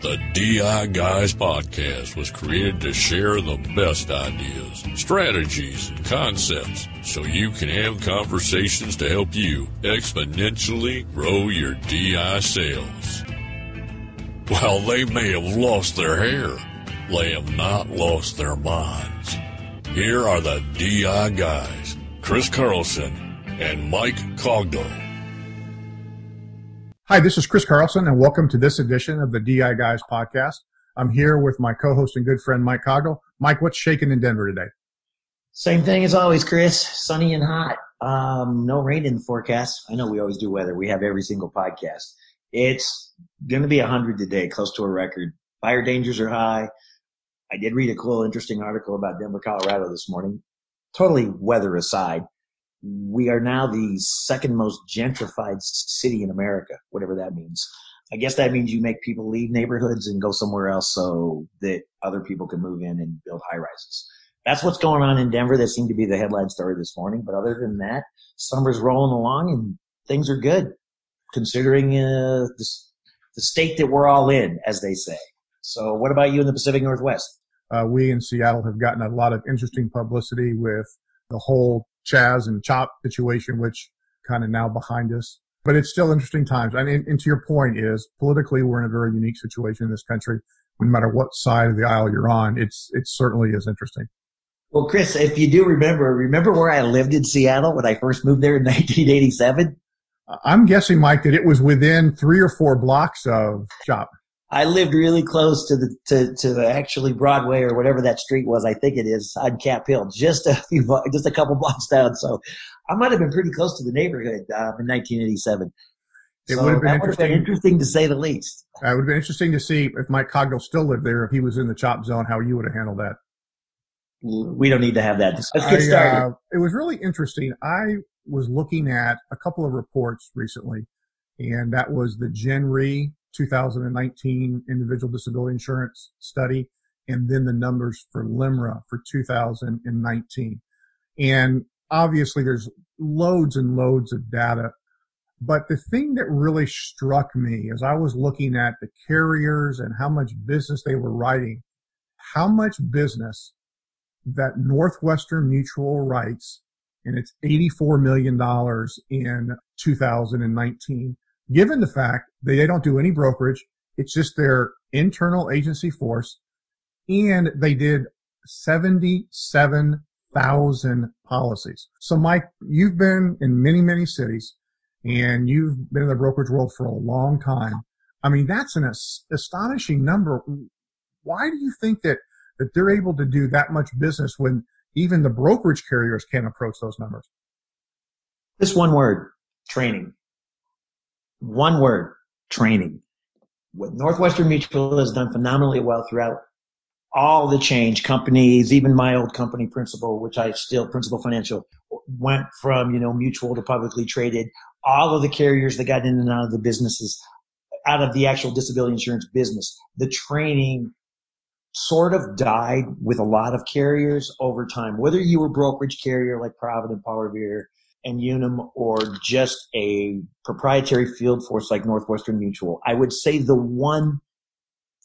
The DI Guys podcast was created to share the best ideas, strategies, and concepts so you can have conversations to help you exponentially grow your DI sales. While they may have lost their hair, they have not lost their minds. Here are the DI Guys, Chris Carlson and Mike Cogdell. Hi, this is Chris Carlson, and welcome to this edition of the DI Guys podcast. I'm here with my co-host and good friend Mike Cogdell. Mike, what's shaking in Denver today? Same thing as always, Chris. Sunny and hot. Um, no rain in the forecast. I know we always do weather. We have every single podcast. It's going to be 100 today, close to a record. Fire dangers are high. I did read a cool, interesting article about Denver, Colorado this morning. Totally weather aside we are now the second most gentrified city in America, whatever that means. I guess that means you make people leave neighborhoods and go somewhere else so that other people can move in and build high rises. That's what's going on in Denver. That seemed to be the headline story this morning. But other than that, summer's rolling along and things are good considering uh, the, the state that we're all in, as they say. So what about you in the Pacific Northwest? Uh, we in Seattle have gotten a lot of interesting publicity with the whole Chaz and Chop situation, which kind of now behind us. But it's still interesting times. And, and to your point is politically, we're in a very unique situation in this country. No matter what side of the aisle you're on, it's, it certainly is interesting. Well, Chris, if you do remember, remember where I lived in Seattle when I first moved there in 1987? I'm guessing, Mike, that it was within three or four blocks of Chop. I lived really close to the to to the actually Broadway or whatever that street was. I think it is on Cap Hill, just a few just a couple blocks down. So I might have been pretty close to the neighborhood uh, in 1987. It so would have been interesting. Been interesting to say the least. It would have been interesting to see if Mike Cogdell still lived there, if he was in the chop zone, how you would have handled that. We don't need to have that. Let's get I, started. Uh, it was really interesting. I was looking at a couple of reports recently, and that was the Gen Re 2019 individual disability insurance study and then the numbers for LIMRA for 2019. And obviously there's loads and loads of data. But the thing that really struck me as I was looking at the carriers and how much business they were writing, how much business that Northwestern Mutual writes, and it's $84 million in 2019 given the fact that they don't do any brokerage, it's just their internal agency force, and they did 77,000 policies. So Mike, you've been in many, many cities and you've been in the brokerage world for a long time. I mean, that's an astonishing number. Why do you think that, that they're able to do that much business when even the brokerage carriers can't approach those numbers? This one word, training. One word, training. What Northwestern Mutual has done phenomenally well throughout all the change companies, even my old company principal, which I still principal financial went from, you know, mutual to publicly traded. All of the carriers that got in and out of the businesses, out of the actual disability insurance business, the training sort of died with a lot of carriers over time. Whether you were brokerage carrier like Provident, Paul Revere, and Unum or just a proprietary field force like Northwestern Mutual, I would say the one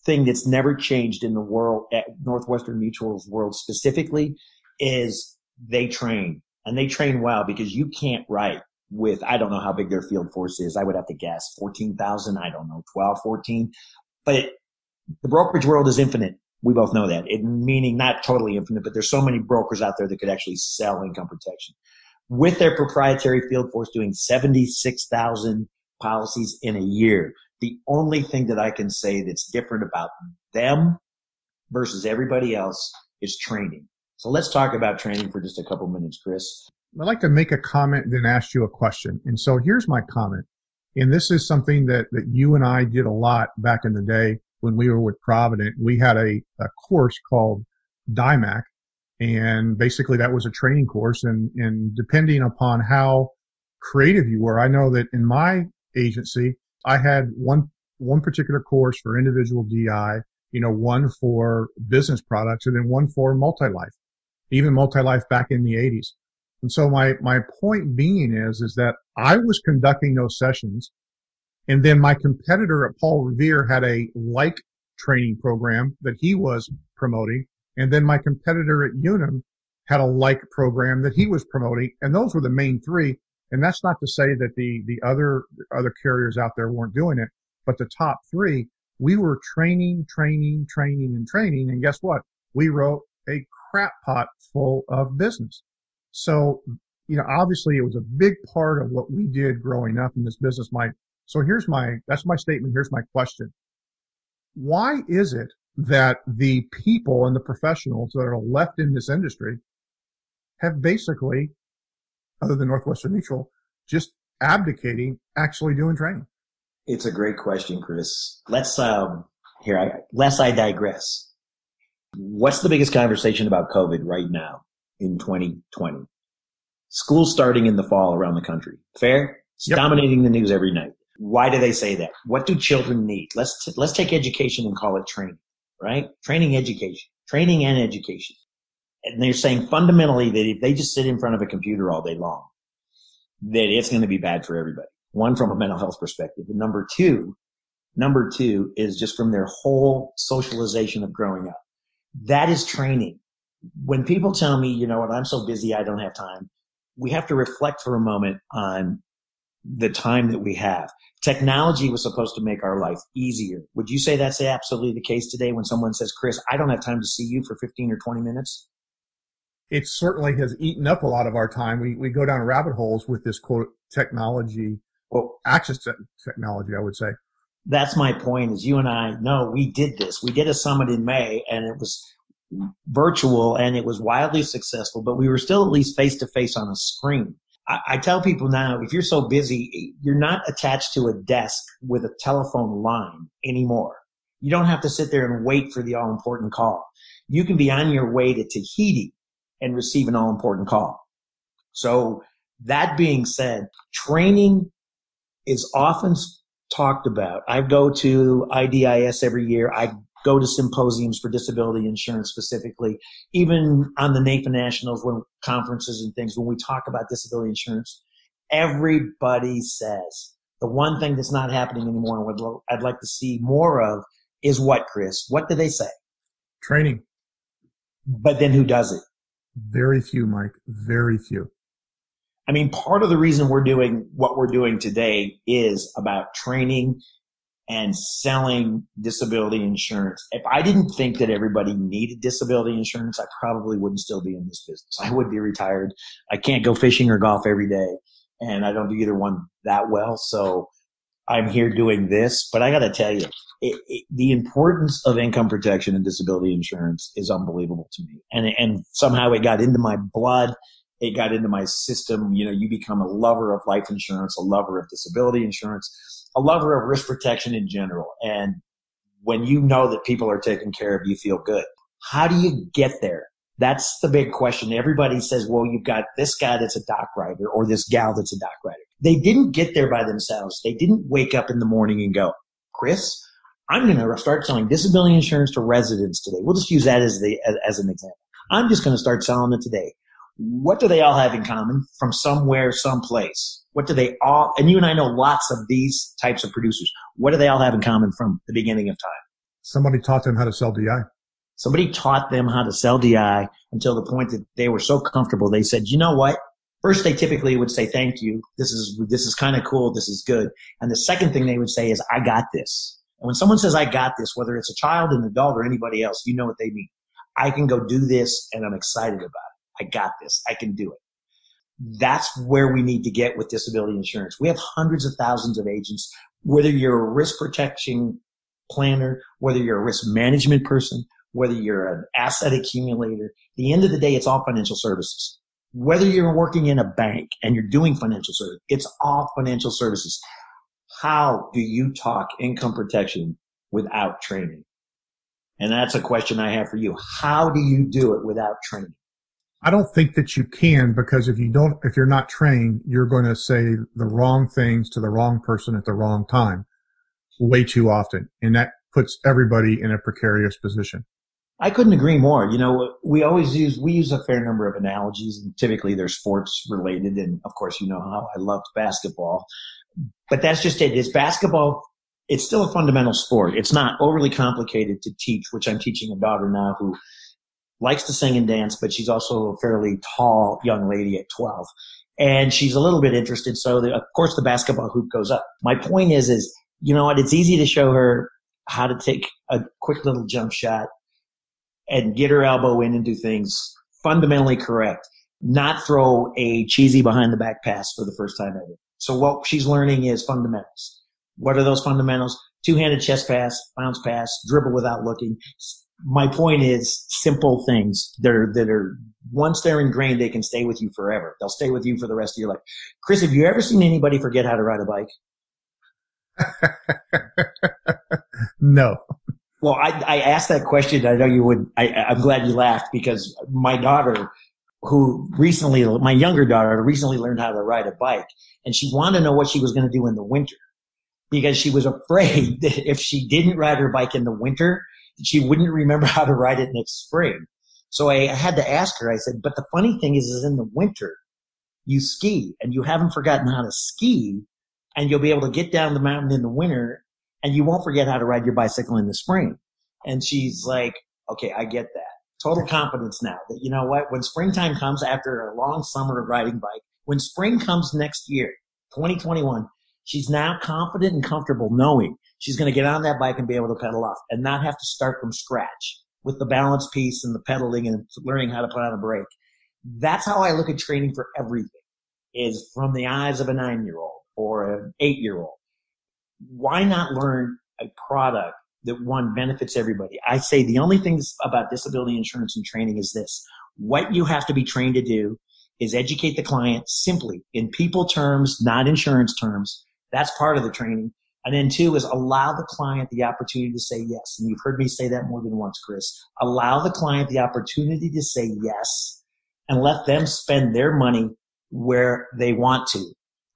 thing that's never changed in the world at Northwestern Mutual's world specifically is they train and they train well because you can't write with, I don't know how big their field force is. I would have to guess 14,000. I don't know, 12, 14, but the brokerage world is infinite. We both know that it meaning not totally infinite, but there's so many brokers out there that could actually sell income protection with their proprietary field force doing 76,000 policies in a year. The only thing that I can say that's different about them versus everybody else is training. So let's talk about training for just a couple minutes, Chris. I'd like to make a comment, then ask you a question. And so here's my comment. And this is something that, that you and I did a lot back in the day when we were with Provident. We had a, a course called DIMAC, and basically that was a training course. And, and depending upon how creative you were, I know that in my agency, I had one, one particular course for individual DI, you know, one for business products and then one for multi-life, even multi-life back in the eighties. And so my, my point being is, is that I was conducting those sessions and then my competitor at Paul Revere had a like training program that he was promoting. And then my competitor at Unum had a like program that he was promoting. And those were the main three. And that's not to say that the, the other, other carriers out there weren't doing it, but the top three, we were training, training, training and training. And guess what? We wrote a crap pot full of business. So, you know, obviously it was a big part of what we did growing up in this business. My, so here's my, that's my statement. Here's my question. Why is it that the people and the professionals that are left in this industry have basically, other than Northwestern Mutual, just abdicating actually doing training? It's a great question, Chris. Let's, um, here, I, lest I digress. What's the biggest conversation about COVID right now in 2020? School starting in the fall around the country. Fair? It's yep. dominating the news every night. Why do they say that? What do children need? Let's, t- let's take education and call it training, right? Training education, training and education. And they're saying fundamentally that if they just sit in front of a computer all day long, that it's going to be bad for everybody. One, from a mental health perspective. And number two, number two is just from their whole socialization of growing up that is training. When people tell me, you know what, I'm so busy, I don't have time, we have to reflect for a moment on the time that we have. Technology was supposed to make our life easier. Would you say that's absolutely the case today when someone says, Chris, I don't have time to see you for 15 or 20 minutes? It certainly has eaten up a lot of our time. We, we go down rabbit holes with this quote technology, well, access to technology, I would say that's my point is you and I know we did this. We did a summit in May and it was virtual and it was wildly successful, but we were still at least face to face on a screen. I, tell people now, if you're so busy, you're not attached to a desk with a telephone line anymore. You don't have to sit there and wait for the all important call. You can be on your way to Tahiti and receive an all important call. So that being said, training is often talked about. I go to IDIS every year. I go to symposiums for disability insurance specifically, even on the NAIFA Nationals when conferences and things, when we talk about disability insurance, everybody says the one thing that's not happening anymore and what I'd like to see more of is what, Chris? What do they say? Training. But then who does it? Very few, Mike. Very few. I mean, part of the reason we're doing what we're doing today is about training and selling disability insurance. If I didn't think that everybody needed disability insurance, I probably wouldn't still be in this business. I would be retired. I can't go fishing or golf every day and I don't do either one that well. So I'm here doing this, but I got to tell you, it, it, the importance of income protection and disability insurance is unbelievable to me. And, and somehow it got into my blood it got into my system. You know, you become a lover of life insurance, a lover of disability insurance, a lover of risk protection in general. And when you know that people are taken care of, you feel good. How do you get there? That's the big question. Everybody says, well, you've got this guy that's a doc writer or this gal that's a doc writer. They didn't get there by themselves. They didn't wake up in the morning and go, Chris, I'm going to start selling disability insurance to residents today. We'll just use that as the, as, as an example. I'm just going to start selling it today what do they all have in common from somewhere, someplace? What do they all, and you and I know lots of these types of producers. What do they all have in common from the beginning of time? Somebody taught them how to sell DI. Somebody taught them how to sell DI until the point that they were so comfortable. They said, you know what? First, they typically would say, thank you. This is, this is kind of cool. This is good. And the second thing they would say is, I got this. And when someone says, I got this, whether it's a child, an adult, or anybody else, you know what they mean. I can go do this and I'm excited about it. I got this. I can do it. That's where we need to get with disability insurance. We have hundreds of thousands of agents, whether you're a risk protection planner, whether you're a risk management person, whether you're an asset accumulator. The end of the day, it's all financial services. Whether you're working in a bank and you're doing financial service, it's all financial services. How do you talk income protection without training? And that's a question I have for you. How do you do it without training? I don't think that you can because if you don't, if you're not trained, you're going to say the wrong things to the wrong person at the wrong time way too often. And that puts everybody in a precarious position. I couldn't agree more. You know, we always use, we use a fair number of analogies and typically they're sports related. And of course, you know how I loved basketball, but that's just it. it. Is basketball it's still a fundamental sport. It's not overly complicated to teach, which I'm teaching a daughter now who likes to sing and dance, but she's also a fairly tall young lady at 12. And she's a little bit interested. So the, of course the basketball hoop goes up. My point is, is, you know what? It's easy to show her how to take a quick little jump shot and get her elbow in and do things fundamentally correct, not throw a cheesy behind the back pass for the first time ever. So what she's learning is fundamentals. What are those fundamentals? Two-handed chest pass, bounce pass, dribble without looking. My point is simple things that are, that are, once they're ingrained, they can stay with you forever. They'll stay with you for the rest of your life. Chris, have you ever seen anybody forget how to ride a bike? no. Well, I, I asked that question. I know you would. I, I'm glad you laughed because my daughter, who recently, my younger daughter, recently learned how to ride a bike, and she wanted to know what she was going to do in the winter because she was afraid that if she didn't ride her bike in the winter, she wouldn't remember how to ride it next spring. So I had to ask her. I said, "But the funny thing is, is in the winter, you ski, and you haven't forgotten how to ski, and you'll be able to get down the mountain in the winter and you won't forget how to ride your bicycle in the spring. And she's like, okay, I get that. Total confidence now that, you know what, when springtime comes after a long summer of riding bike, when spring comes next year, 2021, she's now confident and comfortable knowing she's going to get on that bike and be able to pedal off and not have to start from scratch with the balance piece and the pedaling and learning how to put on a brake. That's how I look at training for everything is from the eyes of a nine year old or an eight year old why not learn a product that one benefits everybody? I say the only things about disability insurance and training is this. What you have to be trained to do is educate the client simply in people terms, not insurance terms. That's part of the training. And then two is allow the client the opportunity to say yes. And you've heard me say that more than once, Chris. Allow the client the opportunity to say yes and let them spend their money where they want to.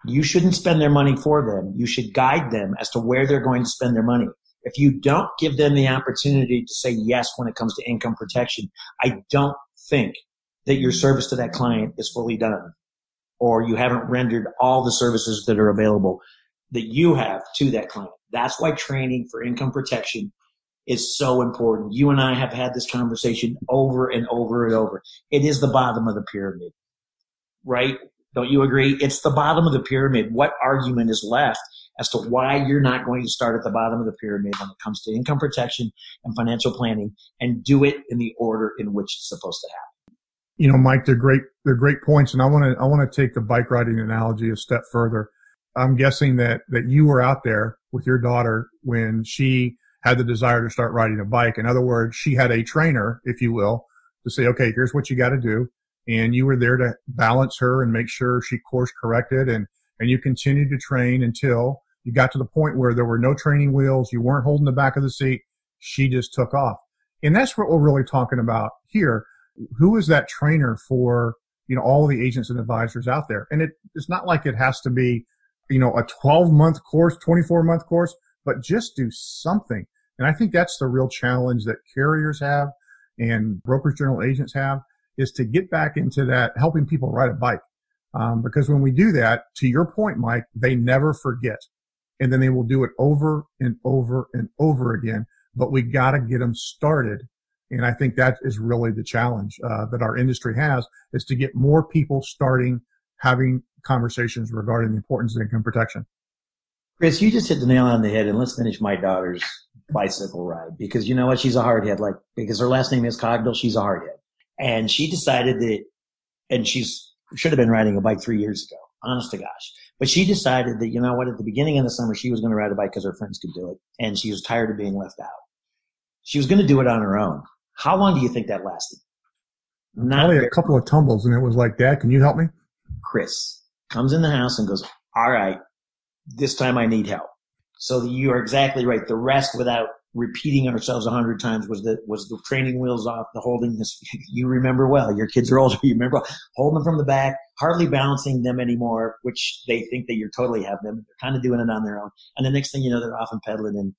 You shouldn't spend their money for them. You should guide them as to where they're going to spend their money. If you don't give them the opportunity to say yes when it comes to income protection, I don't think that your service to that client is fully done or you haven't rendered all the services that are available that you have to that client. That's why training for income protection is so important. You and I have had this conversation over and over and over. It is the bottom of the pyramid, right? Don't you agree? It's the bottom of the pyramid. What argument is left as to why you're not going to start at the bottom of the pyramid when it comes to income protection and financial planning and do it in the order in which it's supposed to happen? You know, Mike, they're great, they're great points. And I want to, I want to take the bike riding analogy a step further. I'm guessing that, that you were out there with your daughter when she had the desire to start riding a bike. In other words, she had a trainer, if you will, to say, okay, here's what you got to do and you were there to balance her and make sure she course corrected and, and you continued to train until you got to the point where there were no training wheels. You weren't holding the back of the seat. She just took off. And that's what we're really talking about here. Who is that trainer for, you know, all the agents and advisors out there? And it, it's not like it has to be, you know, a 12 month course, 24 month course, but just do something. And I think that's the real challenge that carriers have and brokers general agents have is to get back into that helping people ride a bike. Um, because when we do that, to your point, Mike, they never forget. And then they will do it over and over and over again. But we got to get them started. And I think that is really the challenge uh, that our industry has is to get more people starting having conversations regarding the importance of income protection. Chris, you just hit the nail on the head, and let's finish my daughter's bicycle ride because you know what? She's a hardhead. Like because her last name is Cogdell, she's a hardhead. And she decided that, and she's should have been riding a bike three years ago, honest to gosh. But she decided that, you know what, at the beginning of the summer, she was going to ride a bike because her friends could do it. And she was tired of being left out. She was going to do it on her own. How long do you think that lasted? Not Probably a couple of tumbles. And it was like, Dad, can you help me? Chris comes in the house and goes, all right, this time I need help. So you are exactly right. The rest without repeating ourselves a hundred times was the was the training wheels off, the holding this. You remember well. Your kids are older. You remember holding them from the back, hardly balancing them anymore, which they think that you're totally have them. They're kind of doing it on their own, and the next thing you know, they're off and pedaling and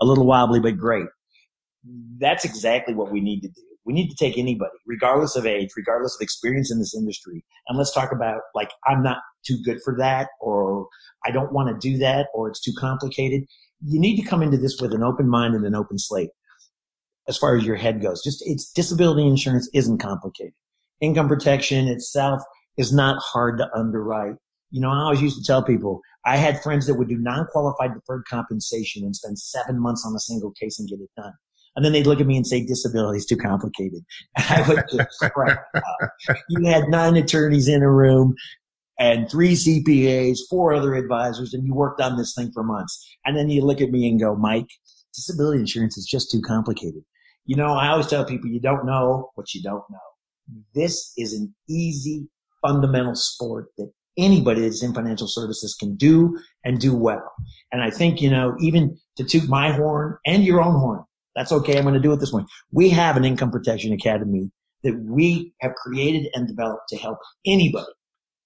a little wobbly, but great. That's exactly what we need to do. We need to take anybody, regardless of age, regardless of experience in this industry, and let's talk about like I'm not too good for that, or I don't want to do that, or it's too complicated you need to come into this with an open mind and an open slate as far as your head goes. Just it's disability insurance isn't complicated. Income protection itself is not hard to underwrite. You know, I always used to tell people I had friends that would do non-qualified deferred compensation and spend seven months on a single case and get it done. And then they'd look at me and say, disability is too complicated. I would just crack up. You had nine attorneys in a room and three CPAs, four other advisors, and you worked on this thing for months. And then you look at me and go, Mike, disability insurance is just too complicated. You know, I always tell people you don't know what you don't know. This is an easy, fundamental sport that anybody that's in financial services can do and do well. And I think, you know, even to toot my horn and your own horn, that's okay. I'm going to do it this way. We have an income protection academy that we have created and developed to help anybody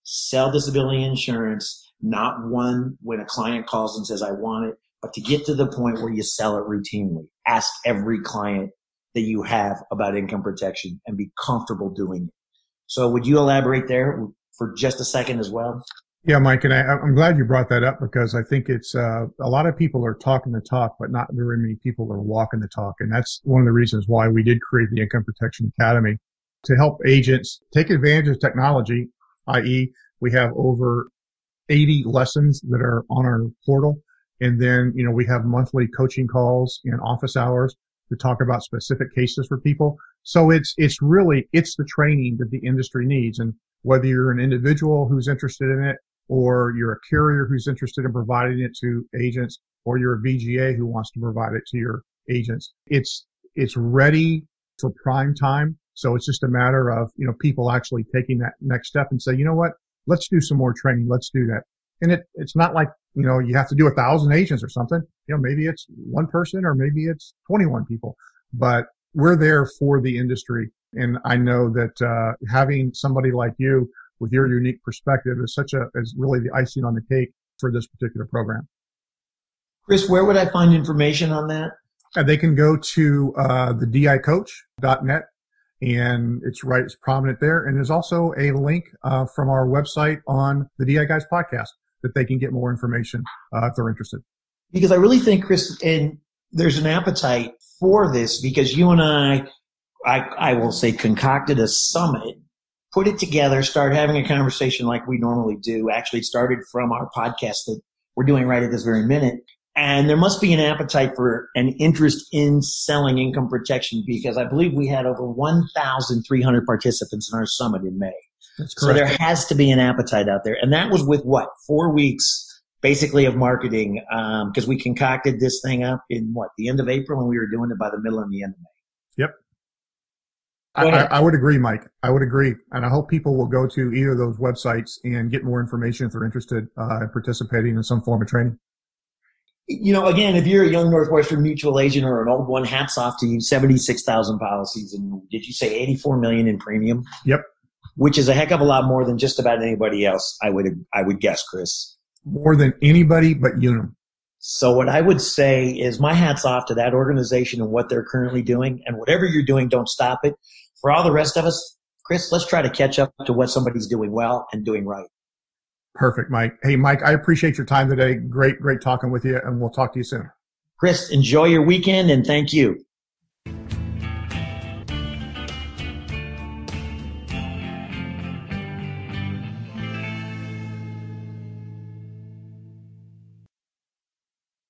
sell disability insurance, not one when a client calls and says, I want it, but to get to the point where you sell it routinely. Ask every client that you have about income protection and be comfortable doing it. So would you elaborate there for just a second as well? Yeah, Mike, and I, am glad you brought that up because I think it's uh, a lot of people are talking the talk, but not very many people are walking the talk, and that's one of the reasons why we did create the Income Protection Academy to help agents take advantage of technology, i.e., we have over 80 lessons that are on our portal, and then you know we have monthly coaching calls and office hours to talk about specific cases for people. So it's it's really it's the training that the industry needs, and whether you're an individual who's interested in it or you're a carrier who's interested in providing it to agents, or you're a BGA who wants to provide it to your agents. It's, it's ready for prime time. So it's just a matter of, you know, people actually taking that next step and say, you know what? Let's do some more training. Let's do that. And it, it's not like, you know, you have to do a thousand agents or something. You know, maybe it's one person or maybe it's 21 people, but we're there for the industry. And I know that, uh, having somebody like you with your unique perspective is such a is really the icing on the cake for this particular program. Chris, where would I find information on that? Uh, they can go to uh, the dicoach.net and it's right, it's prominent there. And there's also a link uh, from our website on the DI Guys podcast that they can get more information uh, if they're interested. Because I really think, Chris, and there's an appetite for this because you and I, I, I will say, concocted a summit put it together, start having a conversation like we normally do. Actually, started from our podcast that we're doing right at this very minute. And there must be an appetite for an interest in selling income protection because I believe we had over 1,300 participants in our summit in May. That's correct. So there has to be an appetite out there. And that was with what? Four weeks basically of marketing because um, we concocted this thing up in what? The end of April and we were doing it by the middle and the end of May. Yep. I, I, would agree, Mike. I would agree. And I hope people will go to either of those websites and get more information if they're interested uh, in participating in some form of training. You know, again, if you're a young Northwestern Mutual agent or an old one, hats off to you. 76,000 policies. And did you say 84 million in premium? Yep. Which is a heck of a lot more than just about anybody else, I would, I would guess, Chris. More than anybody but Unum. So what I would say is my hat's off to that organization and what they're currently doing. And whatever you're doing, don't stop it for all the rest of us, Chris, let's try to catch up to what somebody's doing well and doing right. Perfect, Mike. Hey, Mike, I appreciate your time today. Great, great talking with you, and we'll talk to you soon. Chris, enjoy your weekend and thank you.